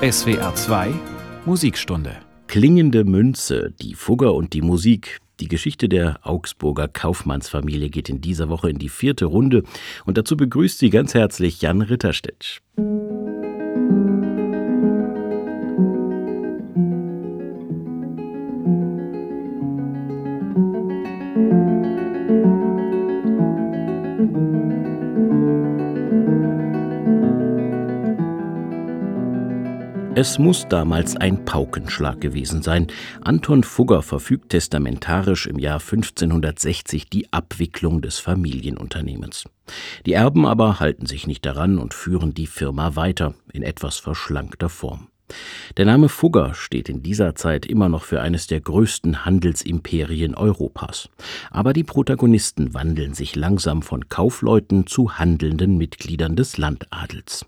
SWR 2 Musikstunde. Klingende Münze, die Fugger und die Musik. Die Geschichte der Augsburger Kaufmannsfamilie geht in dieser Woche in die vierte Runde und dazu begrüßt sie ganz herzlich Jan Ritterstedt. Es muss damals ein Paukenschlag gewesen sein. Anton Fugger verfügt testamentarisch im Jahr 1560 die Abwicklung des Familienunternehmens. Die Erben aber halten sich nicht daran und führen die Firma weiter in etwas verschlankter Form. Der Name Fugger steht in dieser Zeit immer noch für eines der größten Handelsimperien Europas. Aber die Protagonisten wandeln sich langsam von Kaufleuten zu handelnden Mitgliedern des Landadels.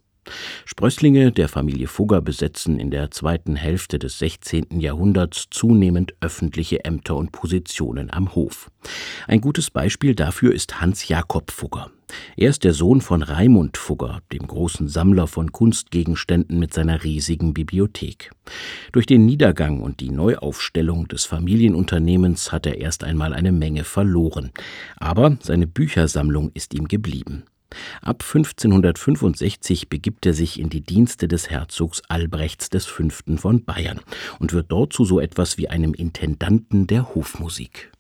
Sprösslinge der Familie Fugger besetzen in der zweiten Hälfte des 16. Jahrhunderts zunehmend öffentliche Ämter und Positionen am Hof. Ein gutes Beispiel dafür ist Hans Jakob Fugger. Er ist der Sohn von Raimund Fugger, dem großen Sammler von Kunstgegenständen mit seiner riesigen Bibliothek. Durch den Niedergang und die Neuaufstellung des Familienunternehmens hat er erst einmal eine Menge verloren, aber seine Büchersammlung ist ihm geblieben. Ab 1565 begibt er sich in die Dienste des Herzogs Albrechts V. von Bayern und wird dort zu so etwas wie einem Intendanten der Hofmusik.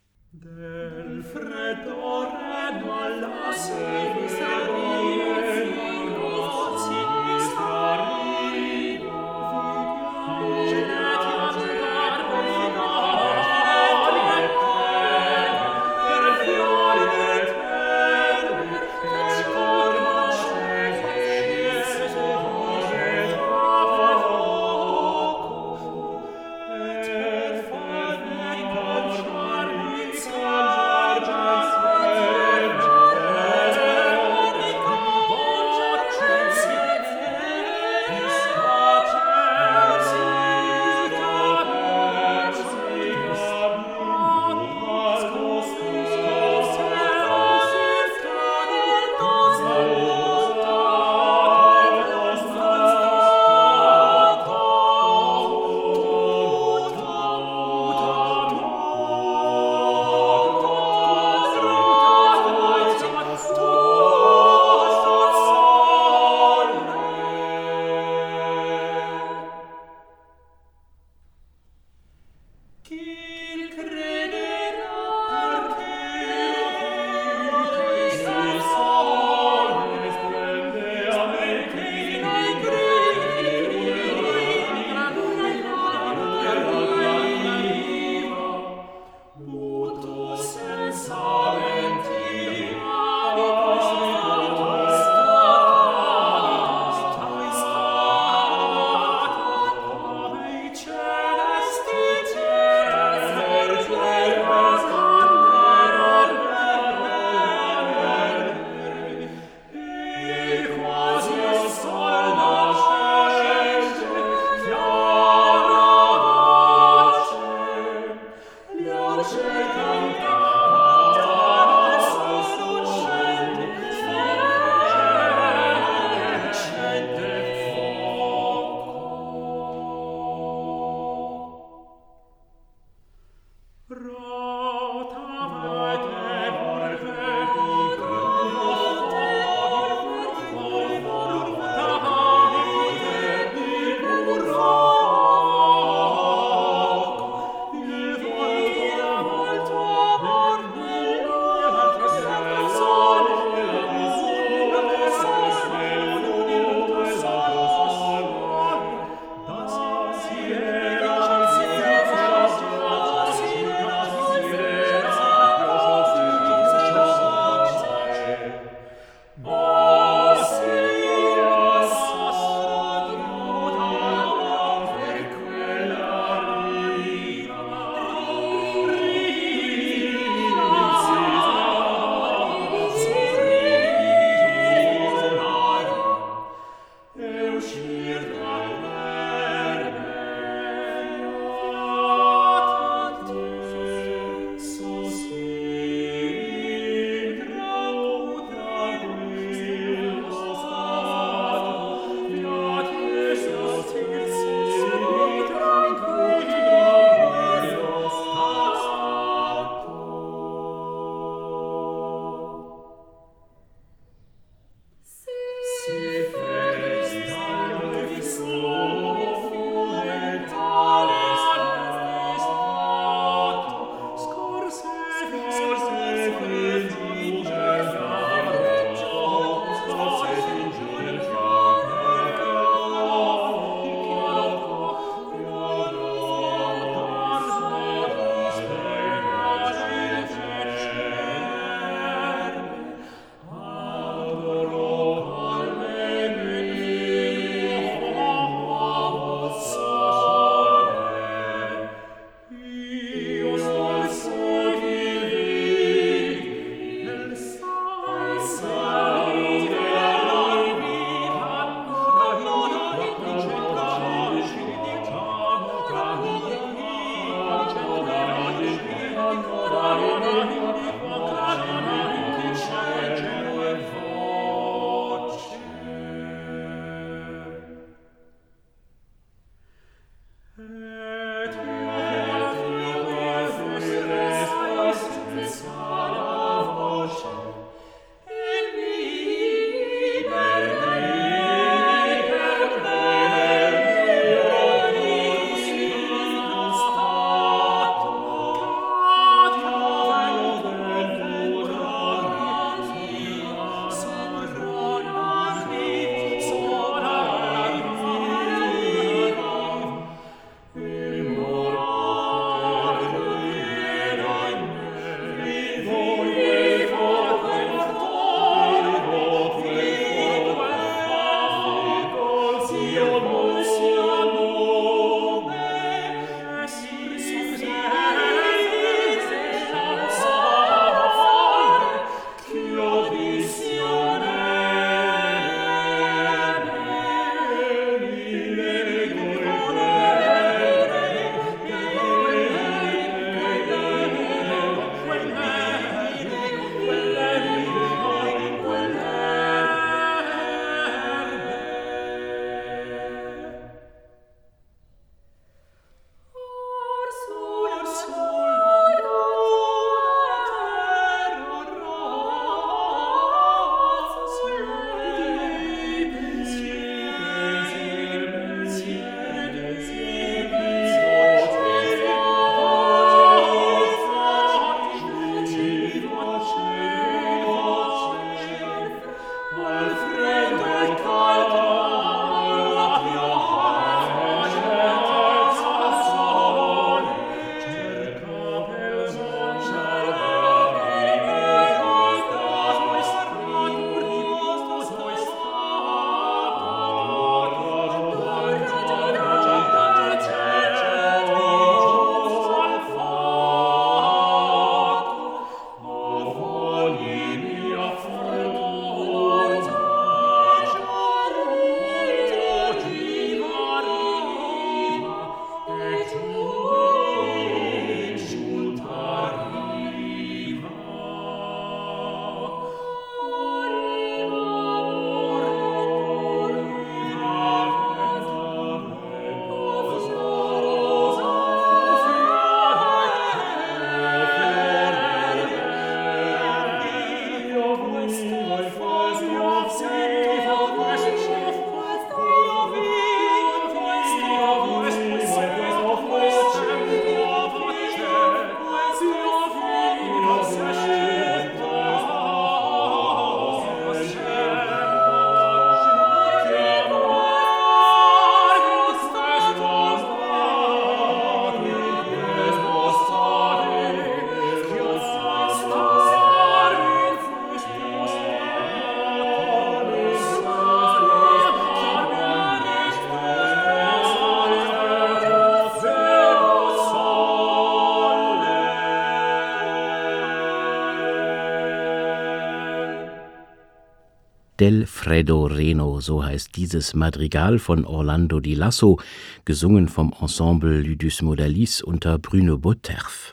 Del Freddo Reno, so heißt dieses Madrigal von Orlando di Lasso, gesungen vom Ensemble Ludus Modalis unter Bruno Boterf.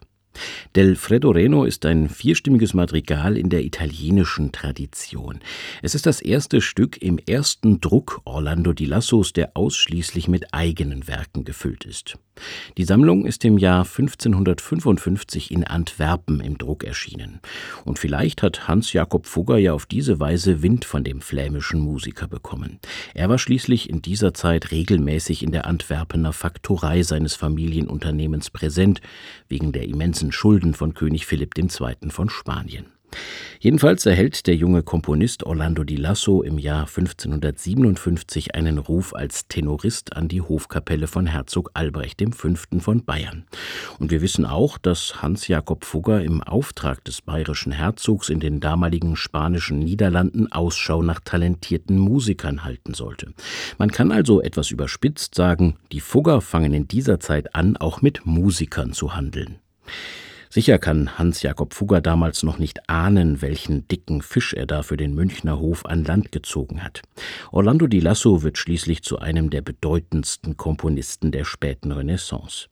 Del Freddo Reno ist ein vierstimmiges Madrigal in der italienischen Tradition. Es ist das erste Stück im ersten Druck Orlando di Lassos, der ausschließlich mit eigenen Werken gefüllt ist. Die Sammlung ist im Jahr 1555 in Antwerpen im Druck erschienen. Und vielleicht hat Hans Jakob Fugger ja auf diese Weise Wind von dem flämischen Musiker bekommen. Er war schließlich in dieser Zeit regelmäßig in der Antwerpener Faktorei seines Familienunternehmens präsent, wegen der immensen Schulden von König Philipp II. von Spanien. Jedenfalls erhält der junge Komponist Orlando di Lasso im Jahr 1557 einen Ruf als Tenorist an die Hofkapelle von Herzog Albrecht V. von Bayern. Und wir wissen auch, dass Hans Jakob Fugger im Auftrag des bayerischen Herzogs in den damaligen spanischen Niederlanden Ausschau nach talentierten Musikern halten sollte. Man kann also etwas überspitzt sagen, die Fugger fangen in dieser Zeit an, auch mit Musikern zu handeln. Sicher kann Hans-Jakob Fugger damals noch nicht ahnen, welchen dicken Fisch er da für den Münchner Hof an Land gezogen hat. Orlando di Lasso wird schließlich zu einem der bedeutendsten Komponisten der späten Renaissance.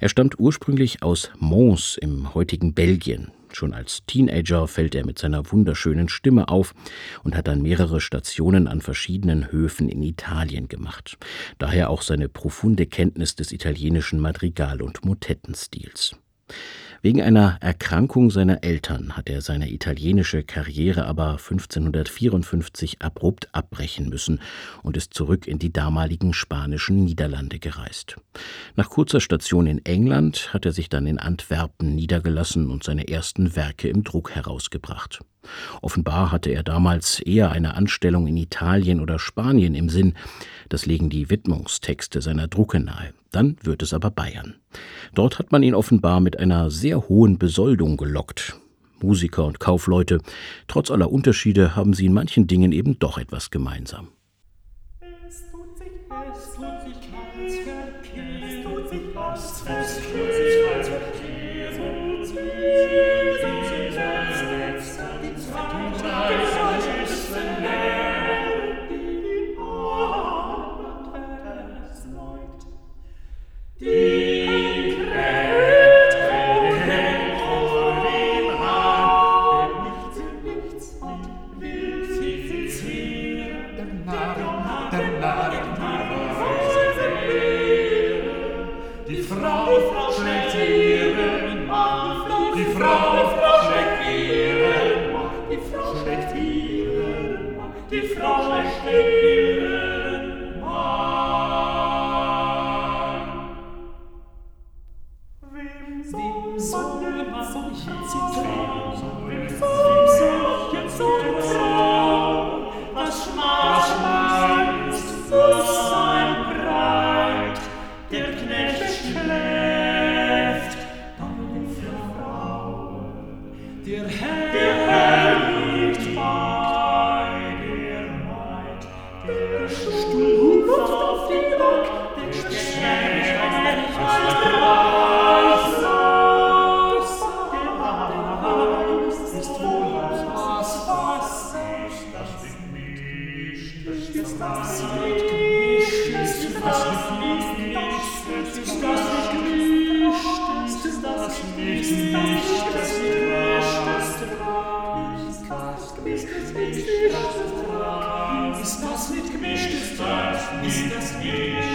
Er stammt ursprünglich aus Mons im heutigen Belgien. Schon als Teenager fällt er mit seiner wunderschönen Stimme auf und hat dann mehrere Stationen an verschiedenen Höfen in Italien gemacht. Daher auch seine profunde Kenntnis des italienischen Madrigal- und Motettenstils. Wegen einer Erkrankung seiner Eltern hat er seine italienische Karriere aber 1554 abrupt abbrechen müssen und ist zurück in die damaligen spanischen Niederlande gereist. Nach kurzer Station in England hat er sich dann in Antwerpen niedergelassen und seine ersten Werke im Druck herausgebracht. Offenbar hatte er damals eher eine Anstellung in Italien oder Spanien im Sinn, das legen die Widmungstexte seiner Drucke nahe. Dann wird es aber Bayern. Dort hat man ihn offenbar mit einer sehr hohen Besoldung gelockt. Musiker und Kaufleute, trotz aller Unterschiede haben sie in manchen Dingen eben doch etwas gemeinsam. Es tut sich, es tut sich, es tut sich, es tut sich, mit gemischtes Salz ist das Meer.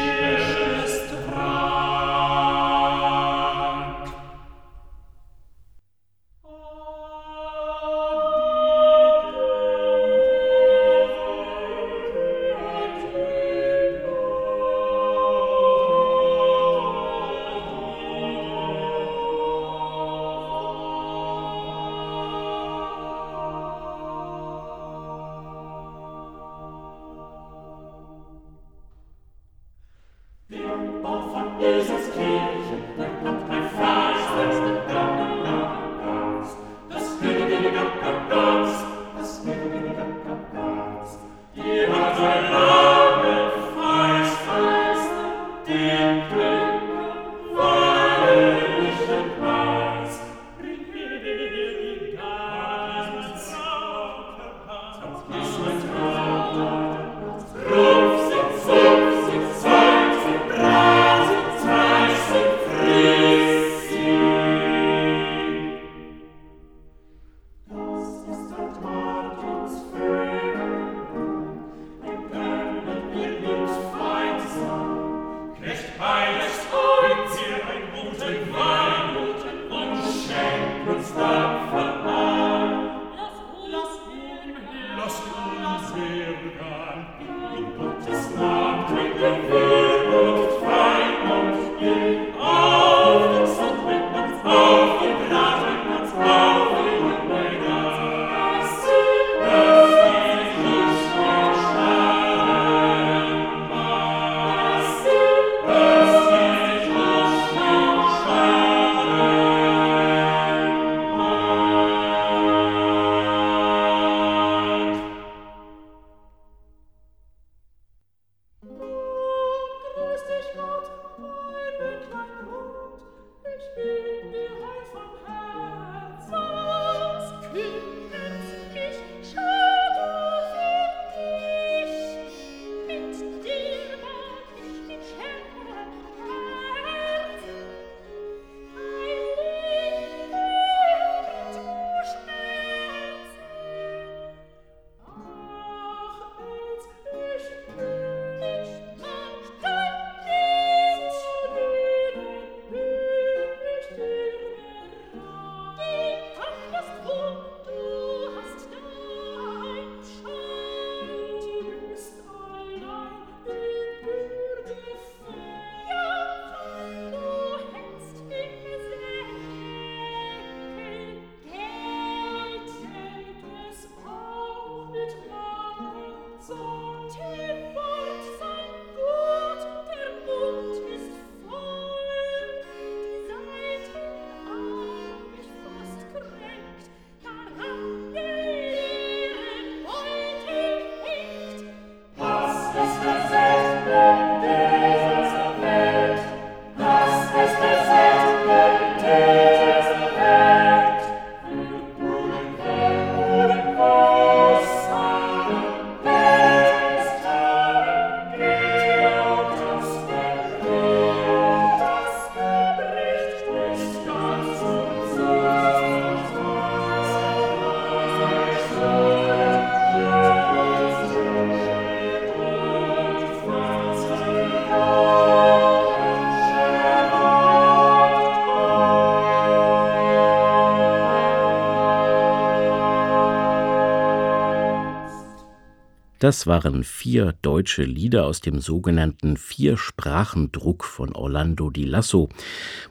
Das waren vier deutsche Lieder aus dem sogenannten Viersprachendruck von Orlando di Lasso,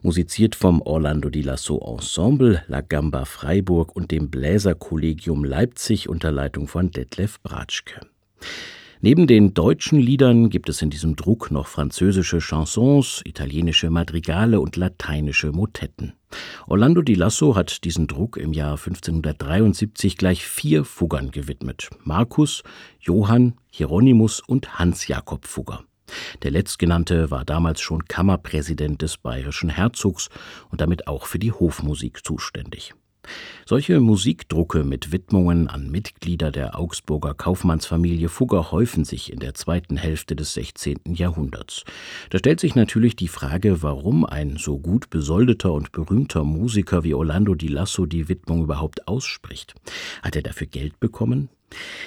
musiziert vom Orlando di Lasso Ensemble, La Gamba Freiburg und dem Bläserkollegium Leipzig unter Leitung von Detlef Bratschke. Neben den deutschen Liedern gibt es in diesem Druck noch französische Chansons, italienische Madrigale und lateinische Motetten. Orlando di Lasso hat diesen Druck im Jahr 1573 gleich vier Fuggern gewidmet: Markus, Johann, Hieronymus und Hans Jakob Fugger. Der letztgenannte war damals schon Kammerpräsident des bayerischen Herzogs und damit auch für die Hofmusik zuständig. Solche Musikdrucke mit Widmungen an Mitglieder der Augsburger Kaufmannsfamilie Fugger häufen sich in der zweiten Hälfte des 16. Jahrhunderts. Da stellt sich natürlich die Frage, warum ein so gut besoldeter und berühmter Musiker wie Orlando di Lasso die Widmung überhaupt ausspricht. Hat er dafür Geld bekommen?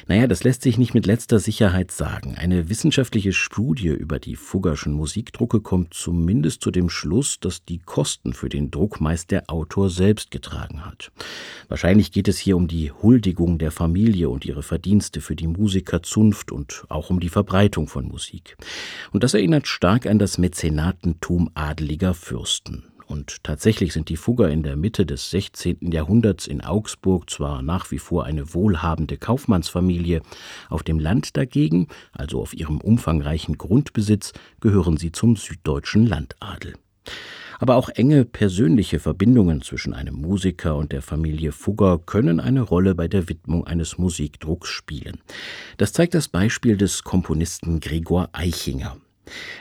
Naja, das lässt sich nicht mit letzter Sicherheit sagen. Eine wissenschaftliche Studie über die Fuggerschen Musikdrucke kommt zumindest zu dem Schluss, dass die Kosten für den Druck meist der Autor selbst getragen hat. Wahrscheinlich geht es hier um die Huldigung der Familie und ihre Verdienste für die Musikerzunft und auch um die Verbreitung von Musik. Und das erinnert stark an das Mäzenatentum adeliger Fürsten. Und tatsächlich sind die Fugger in der Mitte des 16. Jahrhunderts in Augsburg zwar nach wie vor eine wohlhabende Kaufmannsfamilie, auf dem Land dagegen, also auf ihrem umfangreichen Grundbesitz, gehören sie zum süddeutschen Landadel. Aber auch enge persönliche Verbindungen zwischen einem Musiker und der Familie Fugger können eine Rolle bei der Widmung eines Musikdrucks spielen. Das zeigt das Beispiel des Komponisten Gregor Eichinger.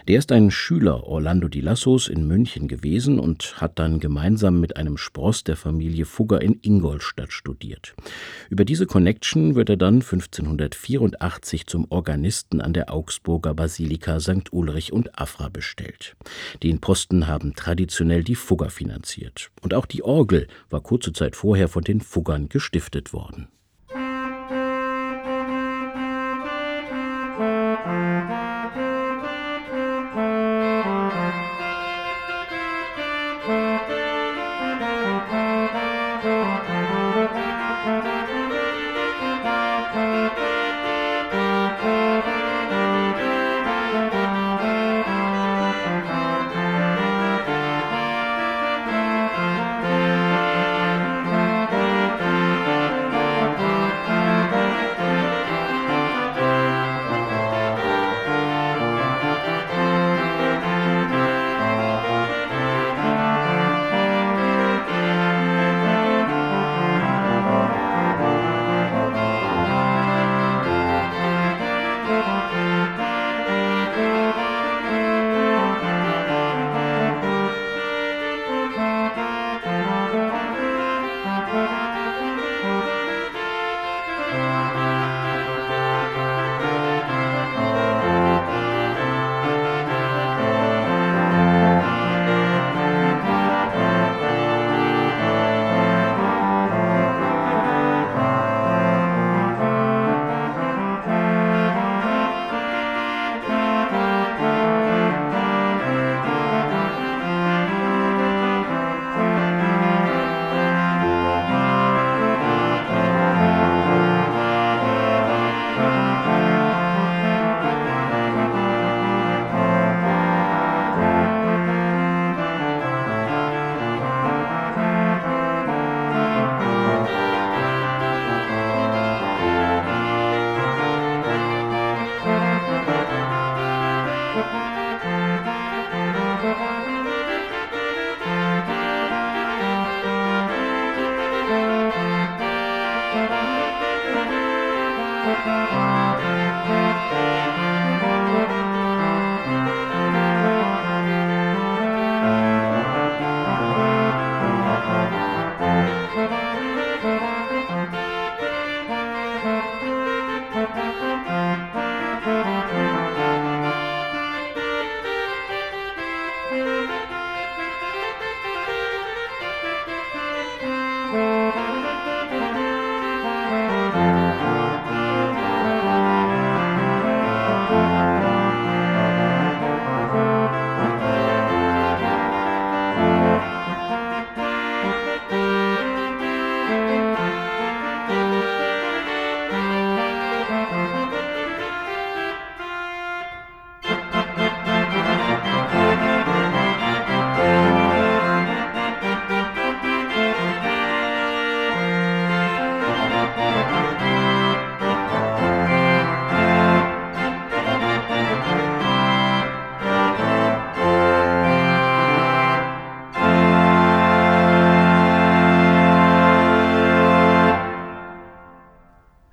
Der ist ein Schüler Orlando di Lassos in München gewesen und hat dann gemeinsam mit einem Spross der Familie Fugger in Ingolstadt studiert. Über diese Connection wird er dann 1584 zum Organisten an der Augsburger Basilika St. Ulrich und Afra bestellt. Den Posten haben traditionell die Fugger finanziert. Und auch die Orgel war kurze Zeit vorher von den Fuggern gestiftet worden.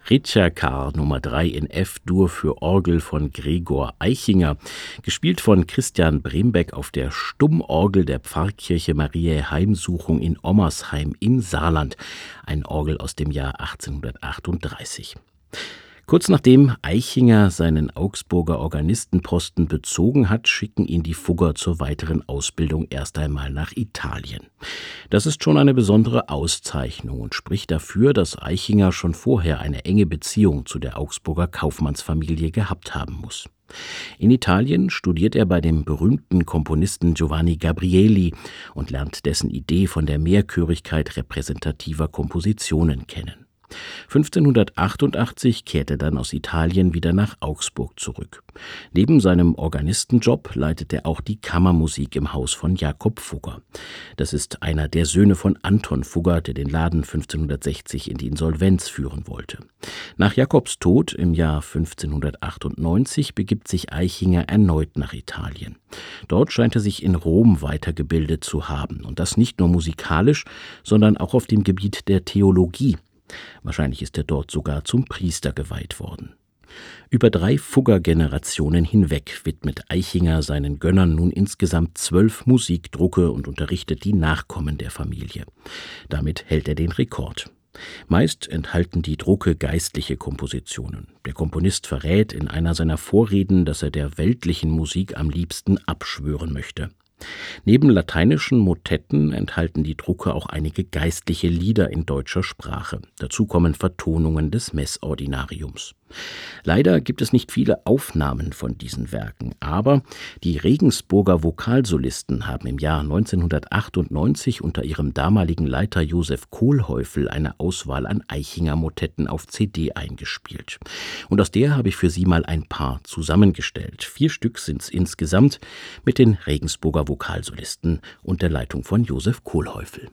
Ritschakar Nummer 3 in F-Dur für Orgel von Gregor Eichinger, gespielt von Christian Brembeck auf der Stummorgel der Pfarrkirche Mariä Heimsuchung in Ommersheim im Saarland, ein Orgel aus dem Jahr 1838. Kurz nachdem Eichinger seinen Augsburger Organistenposten bezogen hat, schicken ihn die Fugger zur weiteren Ausbildung erst einmal nach Italien. Das ist schon eine besondere Auszeichnung und spricht dafür, dass Eichinger schon vorher eine enge Beziehung zu der Augsburger Kaufmannsfamilie gehabt haben muss. In Italien studiert er bei dem berühmten Komponisten Giovanni Gabrieli und lernt dessen Idee von der Mehrchörigkeit repräsentativer Kompositionen kennen. 1588 kehrte er dann aus Italien wieder nach Augsburg zurück. Neben seinem Organistenjob leitet er auch die Kammermusik im Haus von Jakob Fugger. Das ist einer der Söhne von Anton Fugger, der den Laden 1560 in die Insolvenz führen wollte. Nach Jakobs Tod im Jahr 1598 begibt sich Eichinger erneut nach Italien. Dort scheint er sich in Rom weitergebildet zu haben, und das nicht nur musikalisch, sondern auch auf dem Gebiet der Theologie. Wahrscheinlich ist er dort sogar zum Priester geweiht worden. Über drei Fugger-Generationen hinweg widmet Eichinger seinen Gönnern nun insgesamt zwölf Musikdrucke und unterrichtet die Nachkommen der Familie. Damit hält er den Rekord. Meist enthalten die Drucke geistliche Kompositionen. Der Komponist verrät in einer seiner Vorreden, dass er der weltlichen Musik am liebsten abschwören möchte. Neben lateinischen Motetten enthalten die Drucke auch einige geistliche Lieder in deutscher Sprache. Dazu kommen Vertonungen des Messordinariums. Leider gibt es nicht viele Aufnahmen von diesen Werken, aber die Regensburger Vokalsolisten haben im Jahr 1998 unter ihrem damaligen Leiter Josef Kohlhäufel eine Auswahl an Eichinger Motetten auf CD eingespielt. Und aus der habe ich für Sie mal ein paar zusammengestellt. Vier Stück sind es insgesamt mit den Regensburger Vokalsolisten und der Leitung von Josef Kohlhäufel.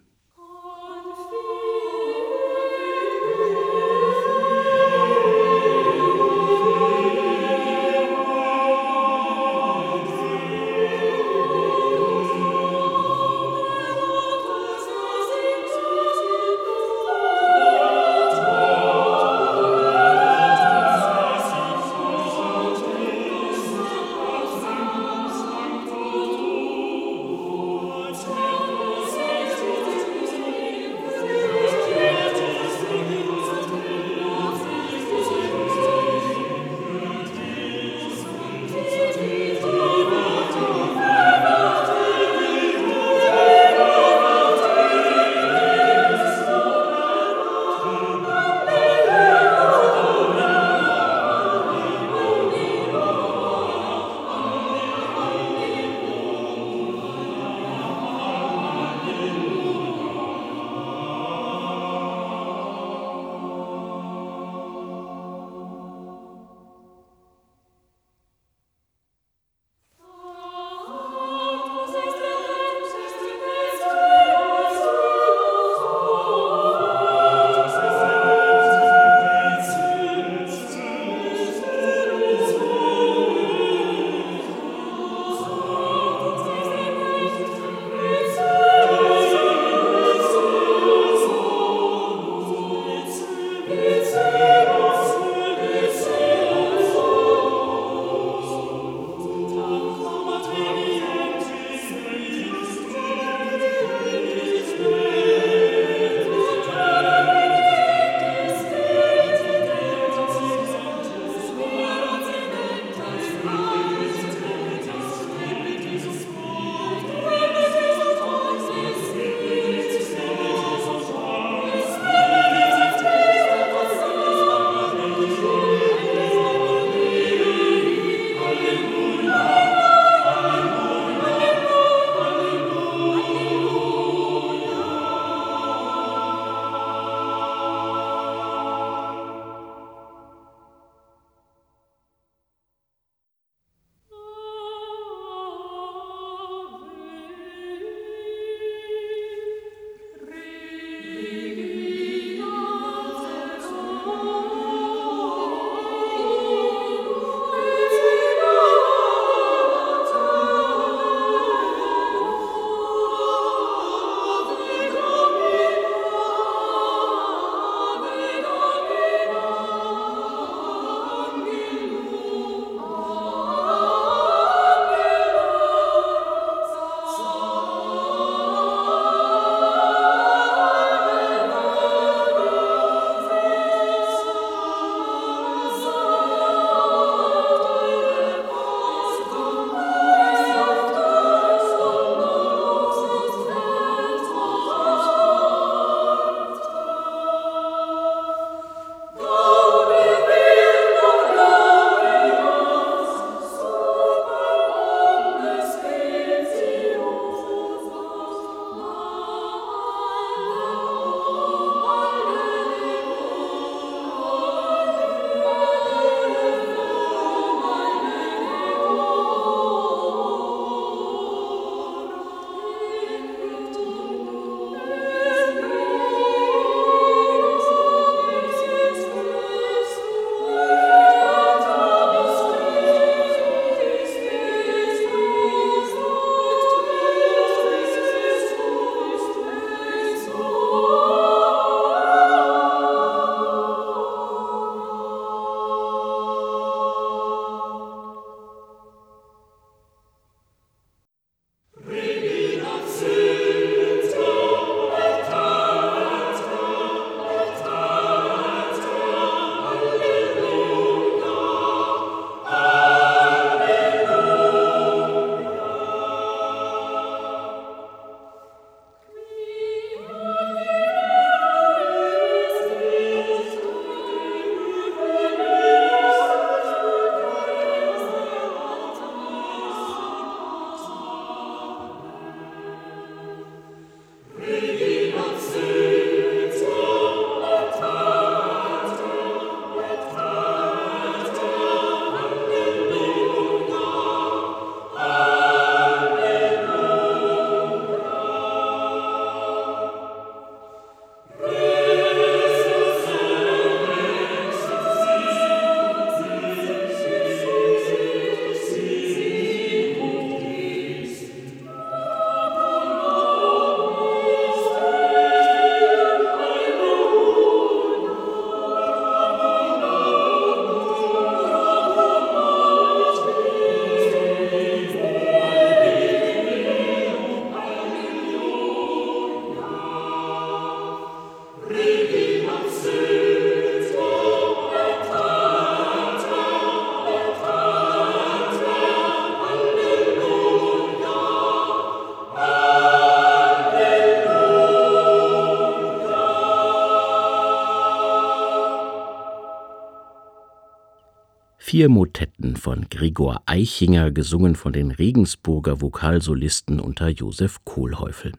Vier Motetten von Gregor Eichinger, gesungen von den Regensburger Vokalsolisten unter Josef Kohlhäufel.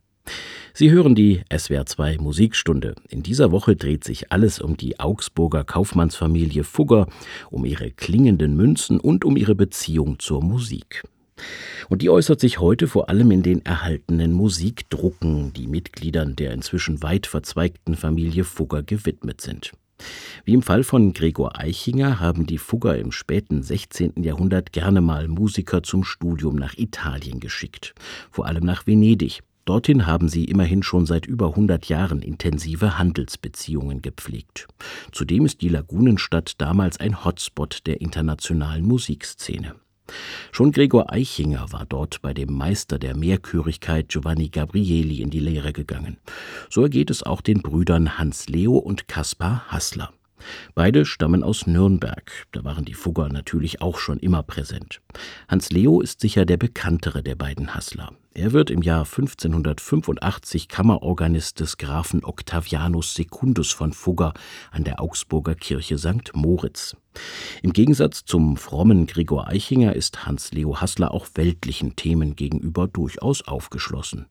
Sie hören die SWR2 Musikstunde. In dieser Woche dreht sich alles um die Augsburger Kaufmannsfamilie Fugger, um ihre klingenden Münzen und um ihre Beziehung zur Musik. Und die äußert sich heute vor allem in den erhaltenen Musikdrucken, die Mitgliedern der inzwischen weit verzweigten Familie Fugger gewidmet sind. Wie im Fall von Gregor Eichinger haben die Fugger im späten 16. Jahrhundert gerne mal Musiker zum Studium nach Italien geschickt, vor allem nach Venedig. Dorthin haben sie immerhin schon seit über 100 Jahren intensive Handelsbeziehungen gepflegt. Zudem ist die Lagunenstadt damals ein Hotspot der internationalen Musikszene. Schon Gregor Eichinger war dort bei dem Meister der Mehrchörigkeit Giovanni Gabrieli in die Lehre gegangen. So ergeht es auch den Brüdern Hans Leo und Kaspar Hassler. Beide stammen aus Nürnberg, da waren die Fugger natürlich auch schon immer präsent. Hans Leo ist sicher der bekanntere der beiden Hassler. Er wird im Jahr 1585 Kammerorganist des Grafen Octavianus Secundus von Fugger an der Augsburger Kirche St. Moritz. Im Gegensatz zum frommen Gregor Eichinger ist Hans Leo Hassler auch weltlichen Themen gegenüber durchaus aufgeschlossen.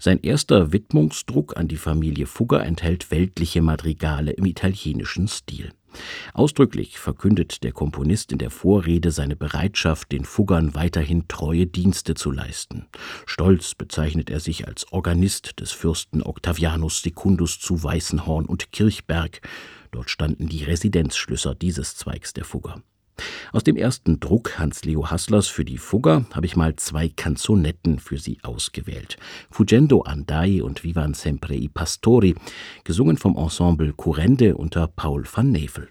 Sein erster Widmungsdruck an die Familie Fugger enthält weltliche Madrigale im italienischen Stil. Ausdrücklich verkündet der Komponist in der Vorrede seine Bereitschaft, den Fuggern weiterhin treue Dienste zu leisten. Stolz bezeichnet er sich als Organist des Fürsten Octavianus Secundus zu Weißenhorn und Kirchberg. Dort standen die Residenzschlösser dieses Zweigs der Fugger. Aus dem ersten Druck Hans-Leo Hasslers für die Fugger habe ich mal zwei Kanzonetten für Sie ausgewählt. Fugendo Andai und Vivan sempre i Pastori, gesungen vom Ensemble Currende unter Paul van Nevel.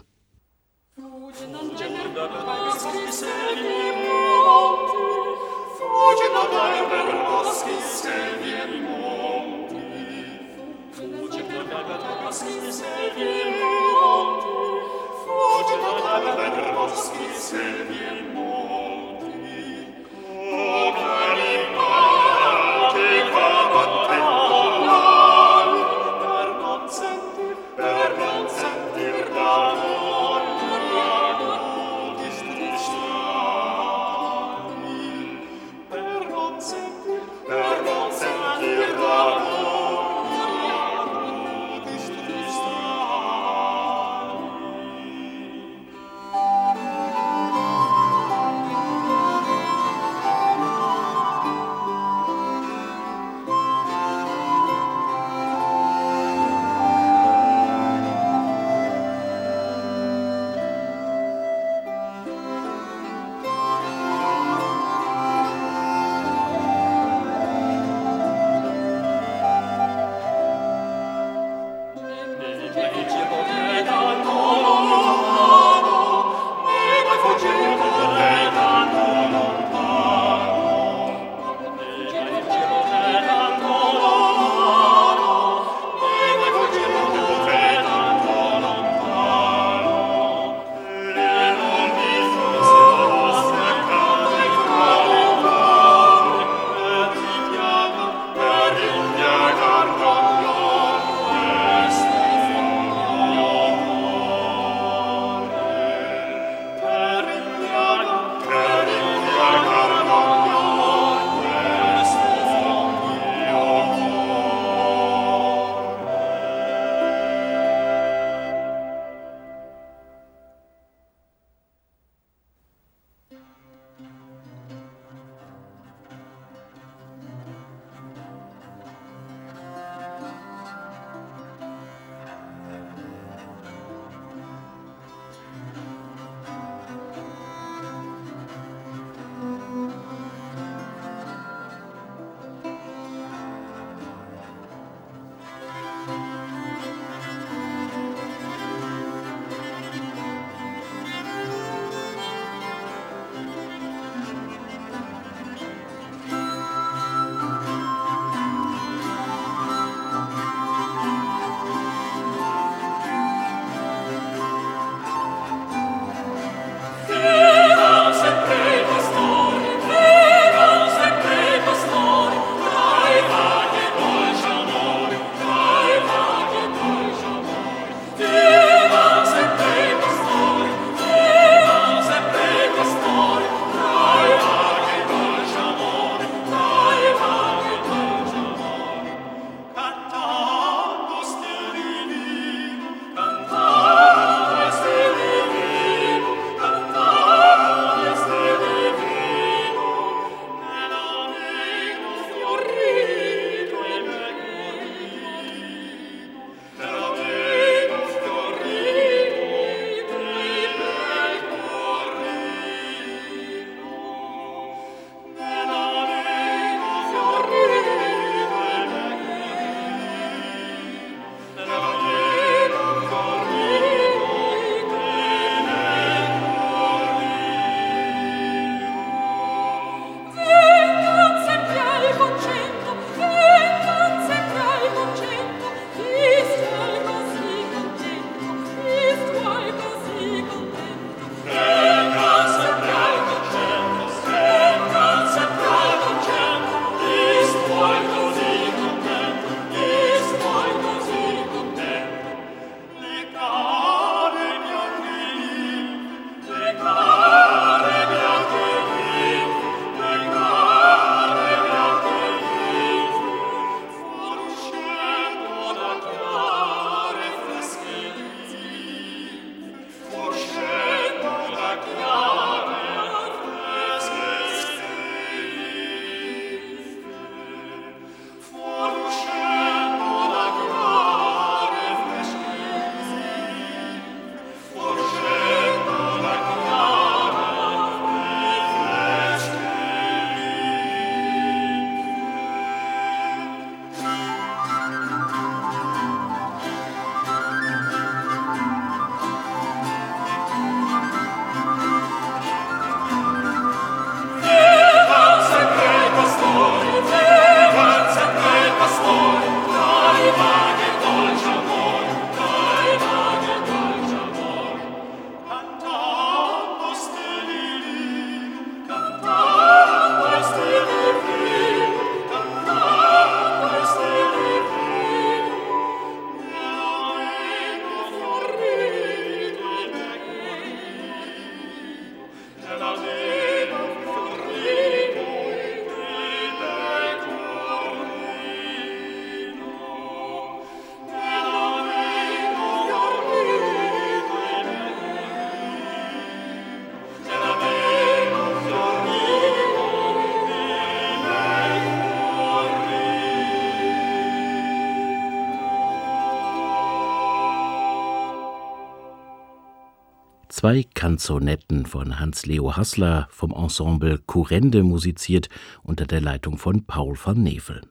Zwei Kanzonetten von Hans-Leo Hassler vom Ensemble Kurende musiziert unter der Leitung von Paul van Nevel.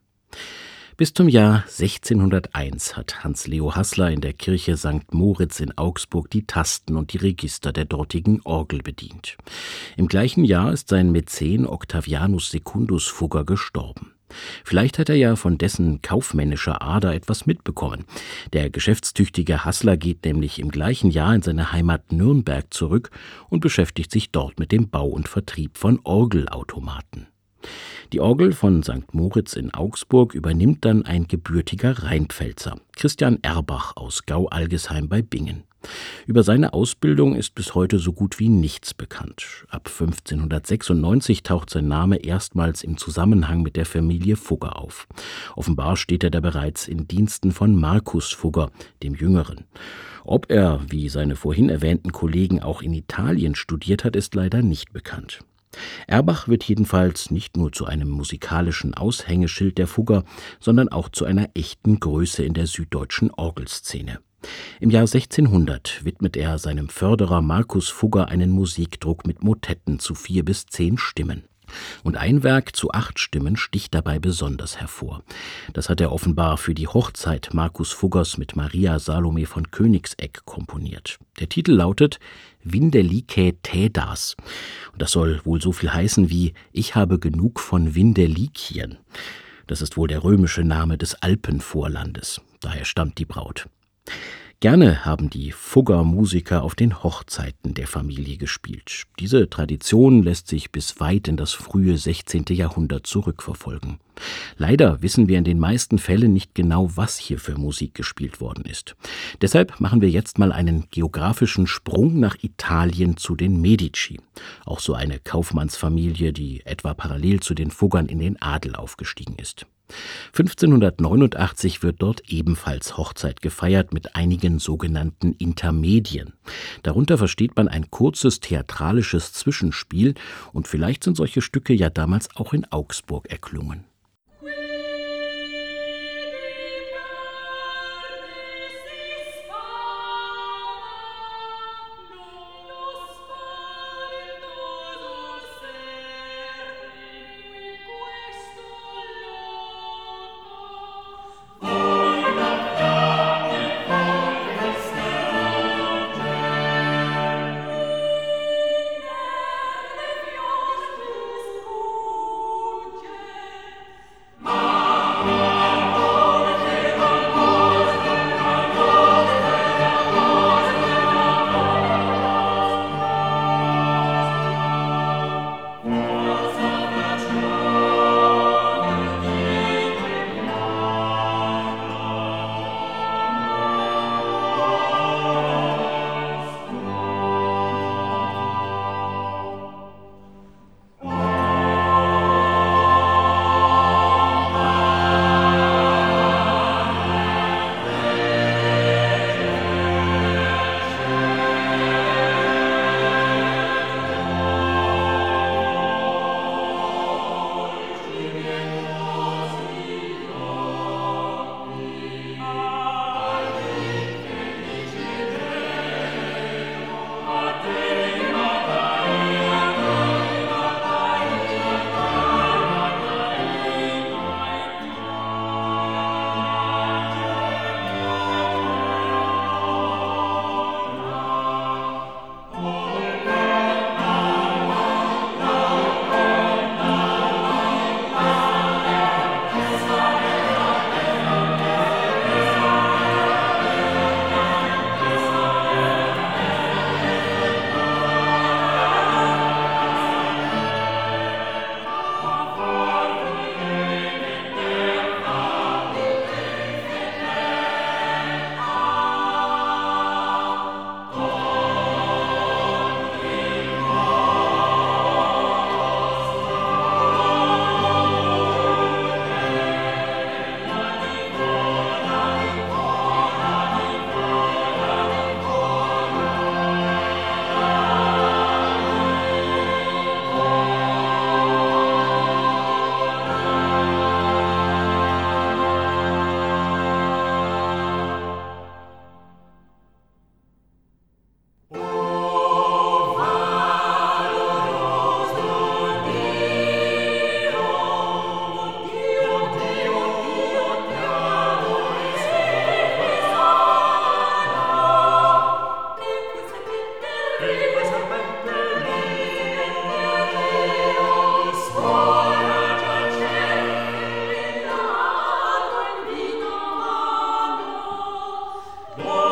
Bis zum Jahr 1601 hat Hans-Leo Hassler in der Kirche St. Moritz in Augsburg die Tasten und die Register der dortigen Orgel bedient. Im gleichen Jahr ist sein Mäzen Octavianus Secundus Fugger gestorben. Vielleicht hat er ja von dessen kaufmännischer Ader etwas mitbekommen. Der geschäftstüchtige Hassler geht nämlich im gleichen Jahr in seine Heimat Nürnberg zurück und beschäftigt sich dort mit dem Bau und Vertrieb von Orgelautomaten. Die Orgel von St. Moritz in Augsburg übernimmt dann ein gebürtiger Rheinpfälzer, Christian Erbach aus Gau-Algesheim bei Bingen. Über seine Ausbildung ist bis heute so gut wie nichts bekannt. Ab 1596 taucht sein Name erstmals im Zusammenhang mit der Familie Fugger auf. Offenbar steht er da bereits in Diensten von Markus Fugger, dem Jüngeren. Ob er, wie seine vorhin erwähnten Kollegen, auch in Italien studiert hat, ist leider nicht bekannt. Erbach wird jedenfalls nicht nur zu einem musikalischen Aushängeschild der Fugger, sondern auch zu einer echten Größe in der süddeutschen Orgelszene. Im Jahr 1600 widmet er seinem Förderer Markus Fugger einen Musikdruck mit Motetten zu vier bis zehn Stimmen. Und ein Werk zu acht Stimmen sticht dabei besonders hervor. Das hat er offenbar für die Hochzeit Markus Fuggers mit Maria Salome von Königseck komponiert. Der Titel lautet Vindelike Tädas. Und das soll wohl so viel heißen wie Ich habe genug von Vindelikien. Das ist wohl der römische Name des Alpenvorlandes. Daher stammt die Braut. Gerne haben die Fugger-Musiker auf den Hochzeiten der Familie gespielt. Diese Tradition lässt sich bis weit in das frühe 16. Jahrhundert zurückverfolgen. Leider wissen wir in den meisten Fällen nicht genau, was hier für Musik gespielt worden ist. Deshalb machen wir jetzt mal einen geografischen Sprung nach Italien zu den Medici. Auch so eine Kaufmannsfamilie, die etwa parallel zu den Fuggern in den Adel aufgestiegen ist. 1589 wird dort ebenfalls Hochzeit gefeiert mit einigen sogenannten Intermedien. Darunter versteht man ein kurzes theatralisches Zwischenspiel und vielleicht sind solche Stücke ja damals auch in Augsburg erklungen. Lord.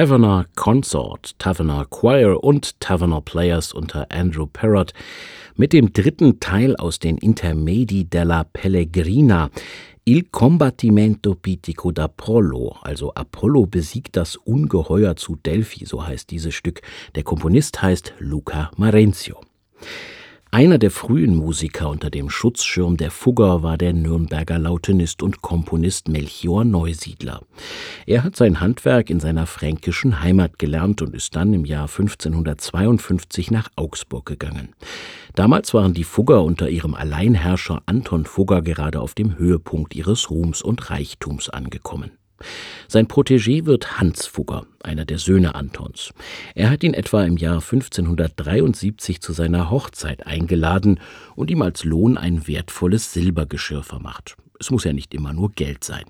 Taverner Consort, Taverner Choir und Taverner Players unter Andrew Parrott mit dem dritten Teil aus den Intermedi della Pellegrina, Il combattimento pitico d'Apollo, also Apollo besiegt das Ungeheuer zu Delphi, so heißt dieses Stück. Der Komponist heißt Luca Marenzio. Einer der frühen Musiker unter dem Schutzschirm der Fugger war der Nürnberger Lautenist und Komponist Melchior Neusiedler. Er hat sein Handwerk in seiner fränkischen Heimat gelernt und ist dann im Jahr 1552 nach Augsburg gegangen. Damals waren die Fugger unter ihrem Alleinherrscher Anton Fugger gerade auf dem Höhepunkt ihres Ruhms und Reichtums angekommen. Sein Protégé wird Hans Fugger, einer der Söhne Antons. Er hat ihn etwa im Jahr 1573 zu seiner Hochzeit eingeladen und ihm als Lohn ein wertvolles Silbergeschirr vermacht. Es muss ja nicht immer nur Geld sein.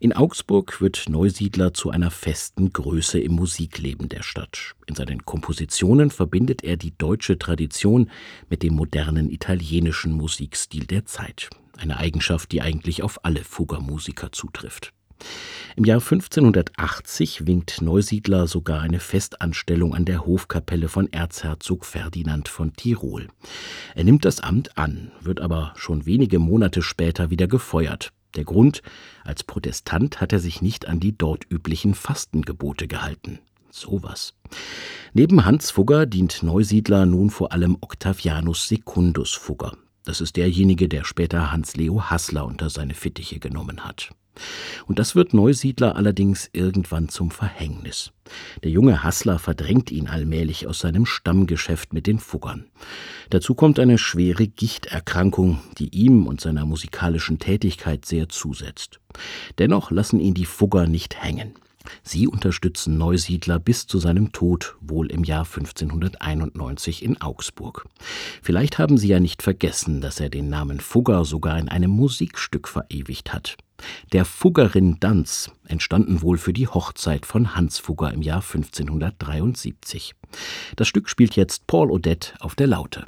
In Augsburg wird Neusiedler zu einer festen Größe im Musikleben der Stadt. In seinen Kompositionen verbindet er die deutsche Tradition mit dem modernen italienischen Musikstil der Zeit. Eine Eigenschaft, die eigentlich auf alle Fuggermusiker zutrifft. Im Jahr 1580 winkt Neusiedler sogar eine Festanstellung an der Hofkapelle von Erzherzog Ferdinand von Tirol. Er nimmt das Amt an, wird aber schon wenige Monate später wieder gefeuert. Der Grund, als Protestant hat er sich nicht an die dort üblichen Fastengebote gehalten. Sowas. Neben Hans Fugger dient Neusiedler nun vor allem Octavianus Secundus Fugger. Das ist derjenige, der später Hans Leo Hassler unter seine Fittiche genommen hat. Und das wird Neusiedler allerdings irgendwann zum Verhängnis. Der junge Hassler verdrängt ihn allmählich aus seinem Stammgeschäft mit den Fuggern. Dazu kommt eine schwere Gichterkrankung, die ihm und seiner musikalischen Tätigkeit sehr zusetzt. Dennoch lassen ihn die Fugger nicht hängen. Sie unterstützen Neusiedler bis zu seinem Tod, wohl im Jahr 1591 in Augsburg. Vielleicht haben Sie ja nicht vergessen, dass er den Namen Fugger sogar in einem Musikstück verewigt hat. Der Fuggerin Danz entstanden wohl für die Hochzeit von Hans Fugger im Jahr 1573. Das Stück spielt jetzt Paul Odette auf der Laute.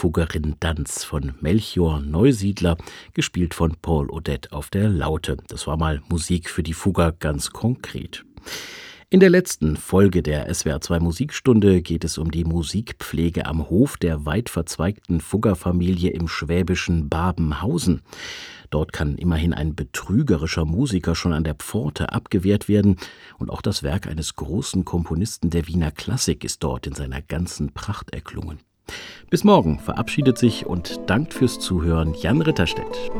Der Fuggerin-Danz von Melchior Neusiedler, gespielt von Paul Odette auf der Laute. Das war mal Musik für die Fugger ganz konkret. In der letzten Folge der SWR2 Musikstunde geht es um die Musikpflege am Hof der weit verzweigten Fuggerfamilie im schwäbischen Babenhausen. Dort kann immerhin ein betrügerischer Musiker schon an der Pforte abgewehrt werden, und auch das Werk eines großen Komponisten der Wiener Klassik ist dort in seiner ganzen Pracht erklungen. Bis morgen verabschiedet sich und dankt fürs Zuhören Jan Ritterstedt.